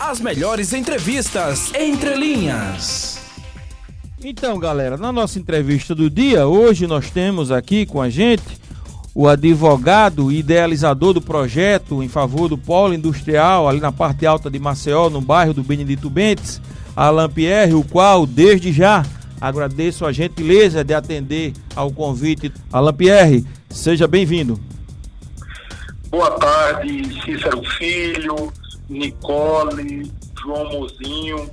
As melhores entrevistas entre linhas. Então, galera, na nossa entrevista do dia, hoje nós temos aqui com a gente o advogado e idealizador do projeto em favor do polo industrial ali na parte alta de Maceió, no bairro do Benedito Bentes, Alain Pierre, o qual desde já agradeço a gentileza de atender ao convite. Alain Pierre, seja bem-vindo. Boa tarde, Cícero Filho, Nicole, João Mozinho.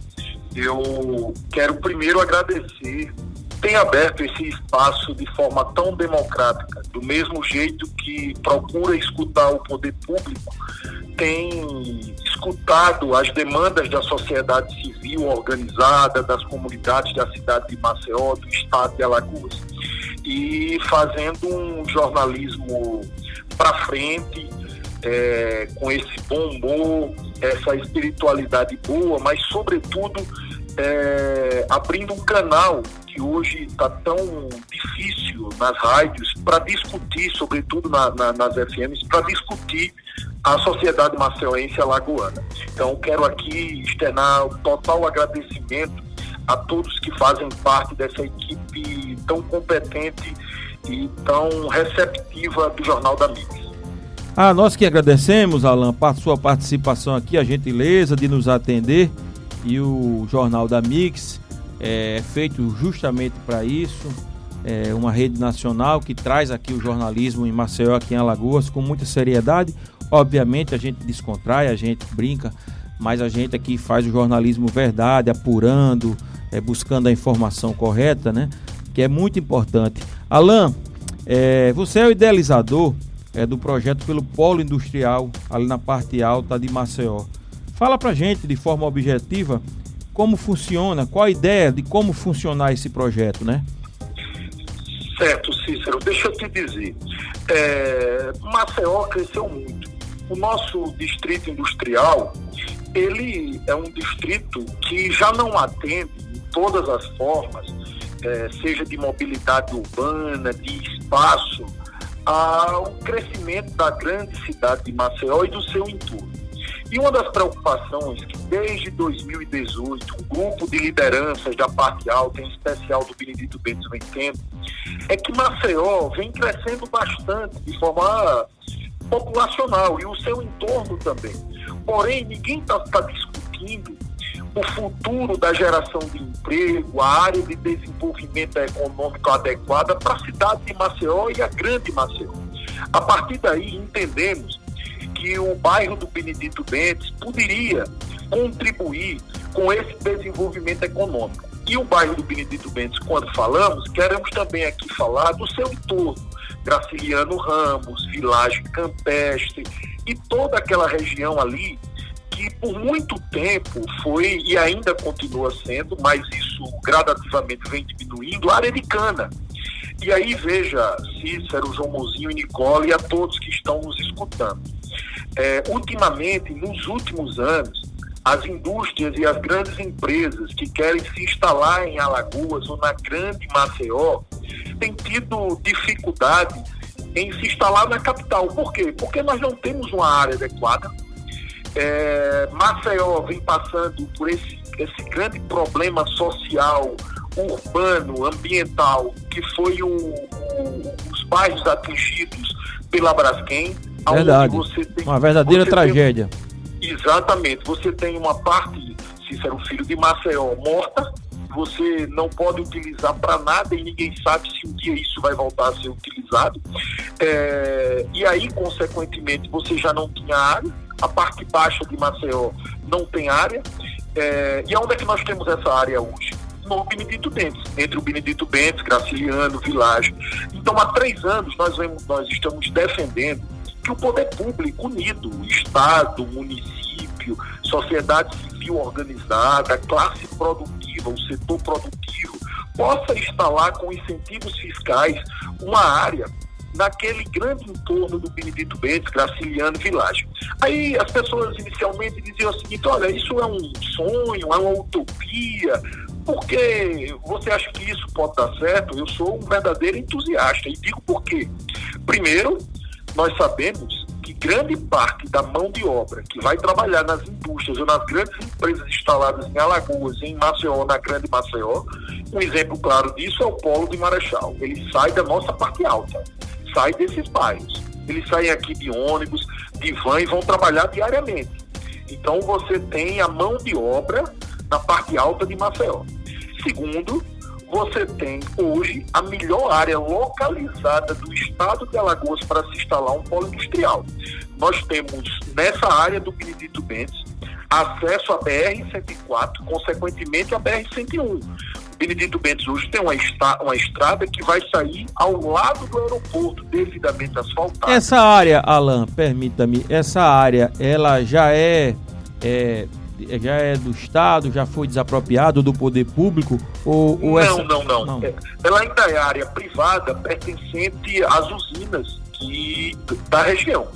Eu quero primeiro agradecer tem aberto esse espaço de forma tão democrática, do mesmo jeito que procura escutar o poder público, tem escutado as demandas da sociedade civil organizada, das comunidades da cidade de Maceió, do estado de Alagoas, e fazendo um jornalismo para frente, é, com esse bom humor, essa espiritualidade boa, mas, sobretudo, é, abrindo um canal que hoje está tão difícil nas rádios para discutir, sobretudo na, na, nas FMs, para discutir a sociedade maceuense alagoana. Então, quero aqui externar o total agradecimento a todos que fazem parte dessa equipe tão competente e tão receptiva do Jornal da Mix. Ah, nós que agradecemos, Alan, a sua participação aqui, a gentileza de nos atender e o Jornal da Mix é feito justamente para isso. É uma rede nacional que traz aqui o jornalismo em Maceió, aqui em Alagoas, com muita seriedade. Obviamente a gente descontrai, a gente brinca, mas a gente aqui faz o jornalismo verdade, apurando, é, buscando a informação correta, né? Que é muito importante. Alan, é, você é o idealizador é, do projeto pelo Polo Industrial, ali na parte alta de Maceió. Fala pra gente de forma objetiva como funciona, qual a ideia de como funcionar esse projeto, né? Certo, Cícero. Deixa eu te dizer. É, Maceió cresceu muito. O nosso distrito industrial, ele é um distrito que já não atende em todas as formas, é, seja de mobilidade urbana, de espaço, ao crescimento da grande cidade de Maceió e do seu entorno. E uma das preocupações que desde 2018 um grupo de lideranças da parte alta, em especial do Benedito Bento vem tendo, é que Maceió vem crescendo bastante de forma populacional e o seu entorno também. Porém, ninguém está tá discutindo o futuro da geração de emprego, a área de desenvolvimento econômico adequada para a cidade de Maceió e a grande Maceió. A partir daí, entendemos que o bairro do Benedito Bentes poderia contribuir com esse desenvolvimento econômico. E o bairro do Benedito Bentes, quando falamos, queremos também aqui falar do seu entorno. Graciliano Ramos, Vilagem Campestre e toda aquela região ali que por muito tempo foi e ainda continua sendo, mas isso gradativamente vem diminuindo, área de cana. E aí veja, Cícero, João Mozinho e Nicole e a todos que estão nos escutando. É, ultimamente, nos últimos anos, as indústrias e as grandes empresas que querem se instalar em Alagoas ou na grande Maceió têm tido dificuldade em se instalar na capital. Por quê? Porque nós não temos uma área adequada. É, Maceió vem passando por esse, esse grande problema social, urbano, ambiental, que foi o, o, os bairros atingidos pela Braskem. Verdade. Tem, uma verdadeira tragédia. Tem, exatamente. Você tem uma parte, Cícero Filho, de Maceió morta, você não pode utilizar para nada e ninguém sabe se um dia isso vai voltar a ser utilizado. É, e aí, consequentemente, você já não tinha área, a parte baixa de Maceió não tem área. É, e onde é que nós temos essa área hoje? no Benedito Bentes, entre o Benedito Bentes, Graciliano, Vilagem. Então, há três anos, nós, vemos, nós estamos defendendo que o poder público unido, Estado, município, sociedade civil organizada, classe produtiva, o setor produtivo, possa instalar com incentivos fiscais uma área naquele grande entorno do Benedito Bentes, Graciliano Vilagem. Aí as pessoas inicialmente diziam o seguinte, olha, isso é um sonho, é uma utopia, porque você acha que isso pode dar certo? Eu sou um verdadeiro entusiasta e digo por quê. Primeiro, nós sabemos que grande parte da mão de obra que vai trabalhar nas indústrias ou nas grandes empresas instaladas em Alagoas, em Maceió, na Grande Maceió, um exemplo claro disso é o Polo de Marechal. Ele sai da nossa parte alta, sai desses bairros. Eles saem aqui de ônibus, de van e vão trabalhar diariamente. Então você tem a mão de obra na parte alta de Maceió. Segundo, você tem hoje a melhor área localizada do estado de Alagoas para se instalar um polo industrial. Nós temos nessa área do Benedito Bentes acesso à BR-104, consequentemente à BR-101. Benedito Bentes hoje tem uma, esta, uma estrada que vai sair ao lado do aeroporto, devidamente asfaltada. Essa área, Alan, permita-me, essa área, ela já é, é já é do Estado, já foi desapropriado do poder público? Ou, ou não, essa... não, não, não. Ela ainda é área privada pertencente às usinas que, da região.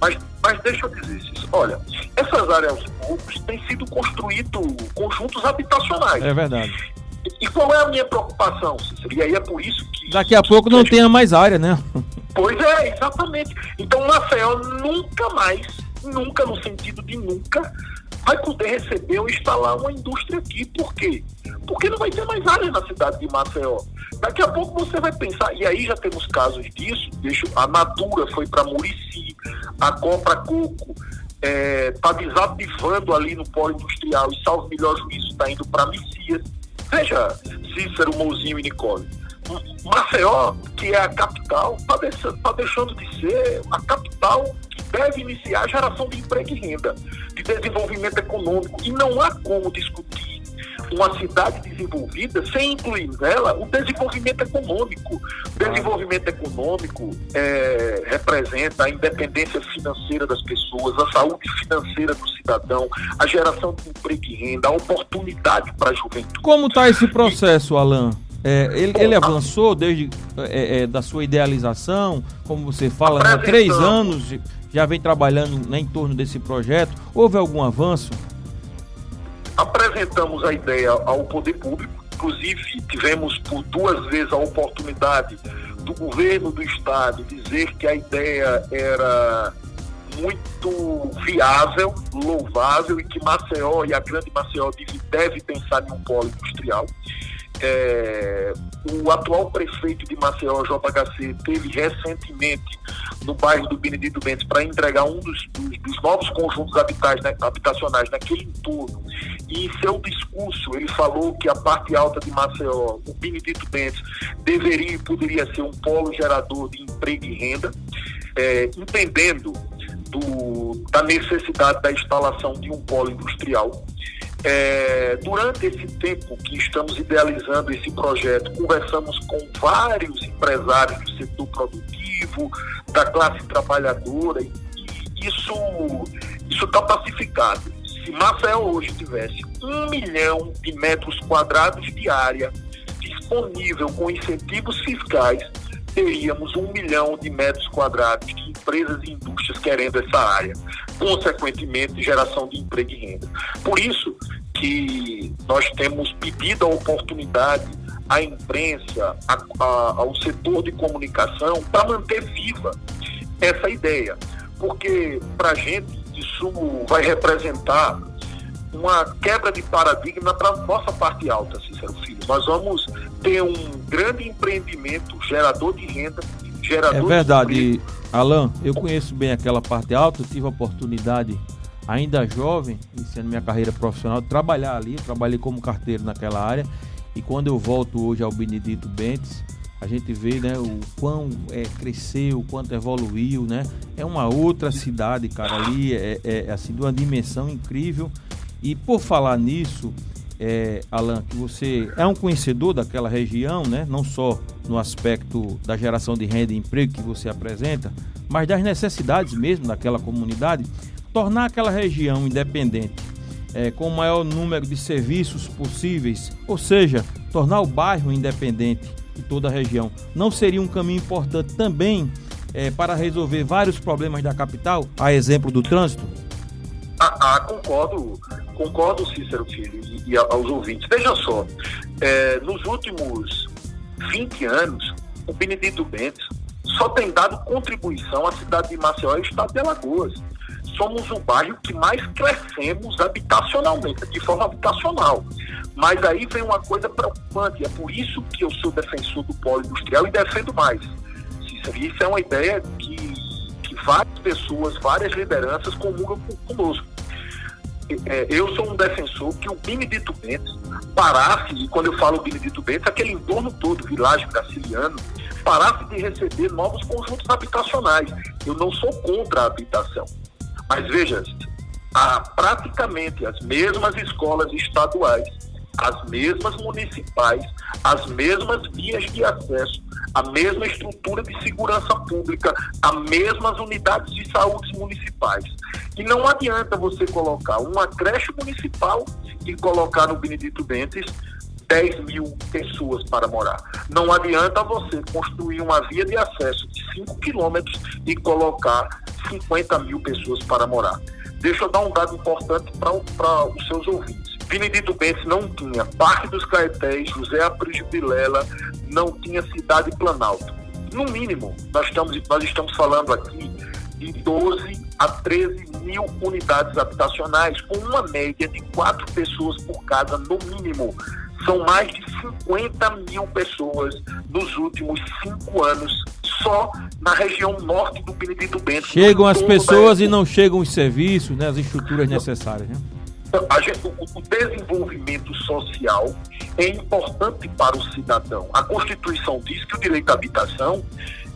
Mas, mas deixa eu dizer isso. Olha, essas áreas poucos têm sido construídos conjuntos habitacionais. É verdade. E, qual é a minha preocupação, Cícero? E aí é por isso que. Daqui a pouco não tenha mais área, né? Pois é, exatamente. Então Maceió nunca mais, nunca no sentido de nunca, vai poder receber ou instalar uma indústria aqui. Por quê? Porque não vai ter mais área na cidade de Maceió. Daqui a pouco você vai pensar, e aí já temos casos disso, deixa, a Natura foi para Murici, a Compra Coco está é, tá desativando ali no polo industrial e, salvo melhor juízo, está indo para Messias. Veja, Cícero, Mozinho e Nicole. Maceió, que é a capital, está deixando, tá deixando de ser a capital que deve iniciar a geração de emprego e renda, de desenvolvimento econômico. E não há como discutir uma cidade desenvolvida sem incluir nela o desenvolvimento econômico. O desenvolvimento econômico é, representa a independência financeira das pessoas, a saúde financeira do cidadão, a geração de emprego e renda, a oportunidade para a juventude. Como está esse processo, Alain? É, ele, ele, avançou desde é, é, da sua idealização, como você fala, há três anos já vem trabalhando né, em torno desse projeto. Houve algum avanço? Apresentamos a ideia ao poder público, inclusive tivemos por duas vezes a oportunidade do governo do estado dizer que a ideia era muito viável, louvável e que Maceió e a grande Maceió deve, pensar em um polo industrial. É, o atual prefeito de Maceió, JHC, teve recentemente no bairro do Benedito Bentes para entregar um dos, dos, dos novos conjuntos habitais, né, habitacionais naquele entorno. E em seu discurso ele falou que a parte alta de Maceió, o Benedito Bentes, deveria e poderia ser um polo gerador de emprego e renda, é, entendendo do, da necessidade da instalação de um polo industrial. É, durante esse tempo que estamos idealizando esse projeto, conversamos com vários empresários do setor produtivo, da classe trabalhadora, e isso está pacificado. Se Maceió hoje tivesse um milhão de metros quadrados de área disponível com incentivos fiscais, teríamos um milhão de metros quadrados de empresas e indústrias querendo essa área, consequentemente geração de emprego e renda. Por isso que nós temos pedido a oportunidade à imprensa, a, a, ao setor de comunicação, para manter viva essa ideia, porque para a gente isso vai representar uma quebra de paradigma para a nossa parte alta, Cícero Filho. Nós vamos ter um grande empreendimento gerador de renda, gerador É verdade, Alan, eu conheço bem aquela parte alta, tive a oportunidade, ainda jovem, iniciando minha carreira profissional, de trabalhar ali, eu trabalhei como carteiro naquela área, e quando eu volto hoje ao Benedito Bentes, a gente vê né, o quão é, cresceu, o quanto evoluiu, né? É uma outra cidade, cara, ali, é, é assim, de uma dimensão incrível. E por falar nisso, é, Alan, que você é um conhecedor daquela região, né? não só no aspecto da geração de renda e emprego que você apresenta, mas das necessidades mesmo daquela comunidade, tornar aquela região independente, é, com o maior número de serviços possíveis, ou seja, tornar o bairro independente de toda a região, não seria um caminho importante também é, para resolver vários problemas da capital, a exemplo do trânsito? Ah, ah concordo concordo, Cícero Filho, e, e aos ouvintes. Veja só, é, nos últimos 20 anos, o Benedito Bentes só tem dado contribuição à cidade de Maceió e ao estado de Alagoas. Somos o bairro que mais crescemos habitacionalmente, de forma habitacional. Mas aí vem uma coisa preocupante, é por isso que eu sou defensor do polo industrial e defendo mais. Isso é uma ideia que, que várias pessoas, várias lideranças comungam conosco. É, eu sou um defensor que o Benedito Bentes parasse, e quando eu falo Benedito Bentes, aquele entorno todo, vilagem brasiliano, parasse de receber novos conjuntos habitacionais. Eu não sou contra a habitação. Mas veja, há praticamente as mesmas escolas estaduais, as mesmas municipais, as mesmas vias de acesso, a mesma estrutura de segurança pública, as mesmas unidades de saúde municipais. E não adianta você colocar uma creche municipal e colocar no Benedito Bentes 10 mil pessoas para morar. Não adianta você construir uma via de acesso de 5 quilômetros e colocar 50 mil pessoas para morar. Deixa eu dar um dado importante para os seus ouvintes. Benedito Bentes não tinha Parque dos Caetés, José Aprígio Vilela, não tinha Cidade Planalto. No mínimo, nós estamos, nós estamos falando aqui de 12 a 13 mil unidades habitacionais, com uma média de quatro pessoas por casa, no mínimo. São mais de 50 mil pessoas nos últimos cinco anos, só na região norte do Benedito Bento. Chegam as pessoas e não chegam os serviços, né, as estruturas necessárias. Né? Gente, o, o desenvolvimento social é importante para o cidadão. A Constituição diz que o direito à habitação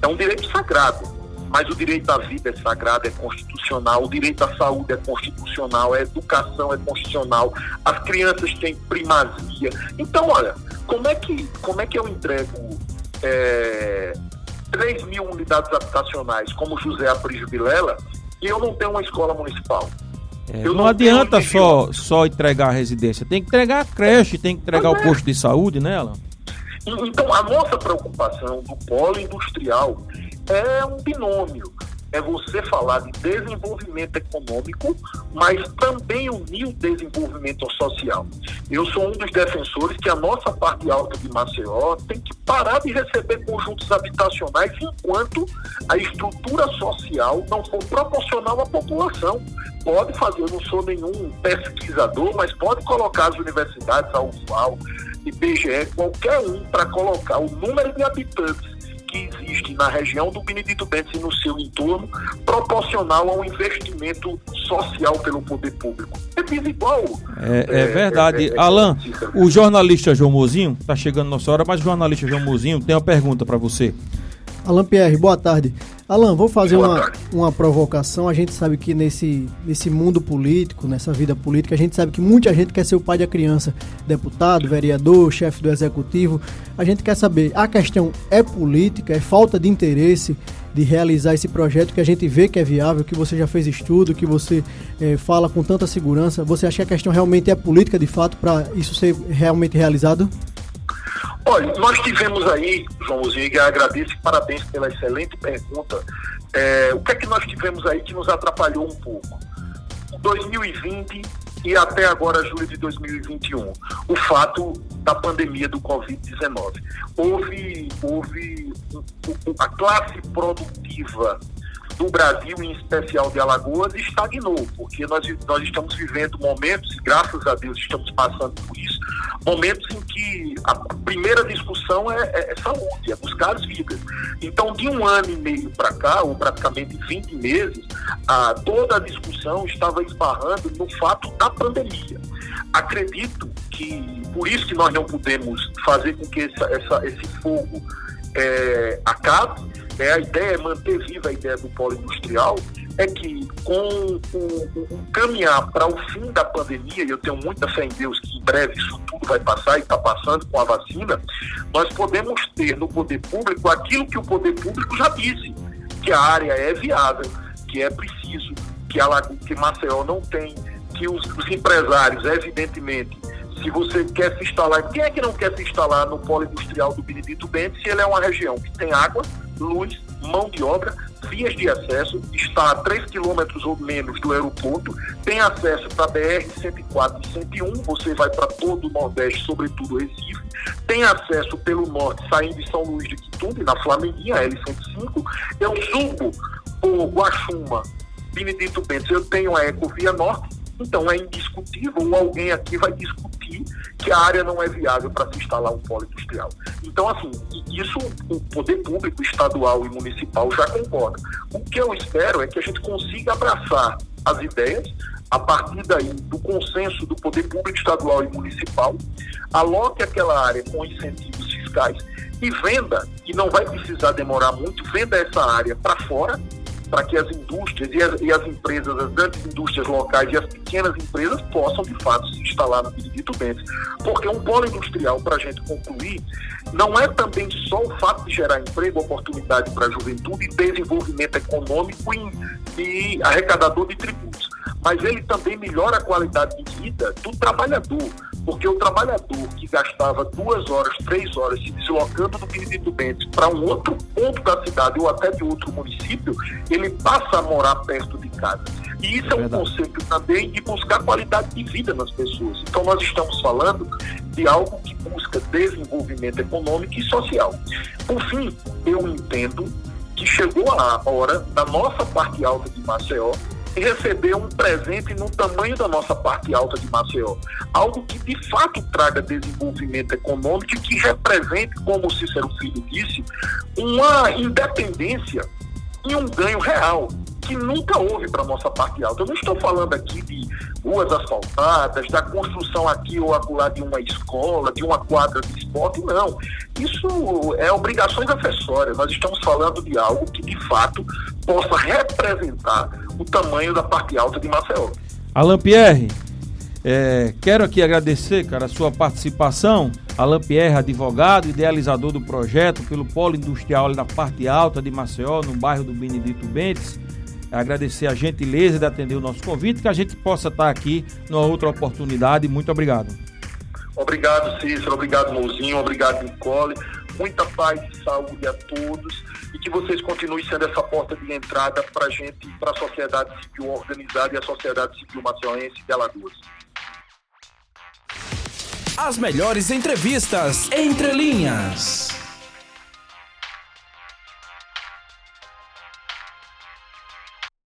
é um direito sagrado mas o direito à vida é sagrado, é constitucional, o direito à saúde é constitucional, a educação é constitucional, as crianças têm primazia. Então, olha, como é que, como é que eu entrego é, 3 mil unidades habitacionais como José Aprígio Vilela e eu não tenho uma escola municipal? É, não, não adianta só, só entregar a residência, tem que entregar a creche, tem que entregar o é. posto de saúde, né, Alan? Então, a nossa preocupação do polo industrial é um binômio. É você falar de desenvolvimento econômico, mas também unir o desenvolvimento social. Eu sou um dos defensores que a nossa parte alta de Maceió tem que parar de receber conjuntos habitacionais enquanto a estrutura social não for proporcional à população. Pode fazer, eu não sou nenhum pesquisador, mas pode colocar as universidades, a UFAL, IBGE, qualquer um, para colocar o número de habitantes que existe na região do Benedito Bentes e no seu entorno, proporcional ao investimento social pelo poder público. É desigual. É, é, é verdade. É, é Alan, o jornalista João Mozinho, está chegando nossa hora, mas o jornalista João Mozinho tem uma pergunta para você. Alan Pierre, boa tarde. Alan, vou fazer uma, uma provocação. A gente sabe que nesse, nesse mundo político, nessa vida política, a gente sabe que muita gente quer ser o pai da criança. Deputado, vereador, chefe do executivo. A gente quer saber, a questão é política, é falta de interesse de realizar esse projeto que a gente vê que é viável, que você já fez estudo, que você é, fala com tanta segurança. Você acha que a questão realmente é política de fato para isso ser realmente realizado? Olha, nós tivemos aí, João Ziga, agradeço e parabéns pela excelente pergunta. É, o que é que nós tivemos aí que nos atrapalhou um pouco? 2020 e até agora julho de 2021, o fato da pandemia do Covid-19. Houve, houve a classe produtiva do Brasil, em especial de Alagoas, estagnou, porque nós, nós estamos vivendo momentos, graças a Deus estamos passando por momentos em que a primeira discussão é, é, é saúde, é buscar as vidas. Então, de um ano e meio para cá, ou praticamente 20 meses, a, toda a discussão estava esbarrando no fato da pandemia. Acredito que, por isso que nós não podemos fazer com que essa, essa, esse fogo é, acabe, né? a ideia é manter viva a ideia do polo industrial, é que com o, caminhar para o fim da pandemia, e eu tenho muita fé em Deus que em breve isso tudo vai passar e está passando com a vacina, nós podemos ter no poder público aquilo que o poder público já disse, que a área é viável, que é preciso, que, a, que Maceió não tem, que os, os empresários, evidentemente, se você quer se instalar, quem é que não quer se instalar no polo industrial do Benedito Bentes se ele é uma região que tem água, luz, mão de obra, vias de acesso, está a 3 quilômetros ou menos do aeroporto, tem acesso para BR 104 e 101, você vai para todo o Nordeste, sobretudo Recife, tem acesso pelo norte, saindo de São Luís de Quitumbe, na Flamenguinha, L105, eu subo por Guaxuma, Benedito Bentes, eu tenho a Ecovia Norte, então é indiscutível, ou alguém aqui vai discutir que a área não é viável para se instalar um polo industrial. Então, assim, isso o poder público estadual e municipal já concorda. O que eu espero é que a gente consiga abraçar as ideias, a partir daí do consenso do poder público estadual e municipal, aloque aquela área com incentivos fiscais e venda, e não vai precisar demorar muito, venda essa área para fora, para que as indústrias e as, e as, empresas, as grandes indústrias locais e as pequenas empresas possam, de fato, se instalar no Benedito Bentes. Porque um polo industrial, para a gente concluir, não é também só o fato de gerar emprego, oportunidade para a juventude e desenvolvimento econômico e, e arrecadador de tributos, mas ele também melhora a qualidade de vida do trabalhador porque o trabalhador que gastava duas horas, três horas se deslocando do Benedito Bentes para um outro ponto da cidade ou até de outro município, ele passa a morar perto de casa. E isso é, é um conceito também de buscar qualidade de vida nas pessoas. Então nós estamos falando de algo que busca desenvolvimento econômico e social. Por fim, eu entendo que chegou a hora da nossa parte alta de Maceió receber um presente no tamanho da nossa parte alta de Maceió. Algo que de fato traga desenvolvimento econômico e que represente, como o Cícero Filho disse, uma independência e um ganho real que nunca houve para nossa parte alta. Eu não estou falando aqui de ruas asfaltadas, da construção aqui ou acolá de uma escola, de uma quadra de esporte, não. Isso é obrigações acessórias. Nós estamos falando de algo que, de fato, possa representar o tamanho da parte alta de Maceió. Alan Pierre, é, quero aqui agradecer, cara, a sua participação. Alan Pierre, advogado, idealizador do projeto pelo Polo Industrial da parte alta de Maceió, no bairro do Benedito Bentes agradecer a gentileza de atender o nosso convite, que a gente possa estar aqui numa outra oportunidade. Muito obrigado. Obrigado, Cícero. Obrigado, Mouzinho. Obrigado, Nicole. Muita paz e saúde a todos que vocês continuem sendo essa porta de entrada para gente, para a sociedade civil organizada e a sociedade civil maceioense de Alagoas. As melhores entrevistas entre linhas.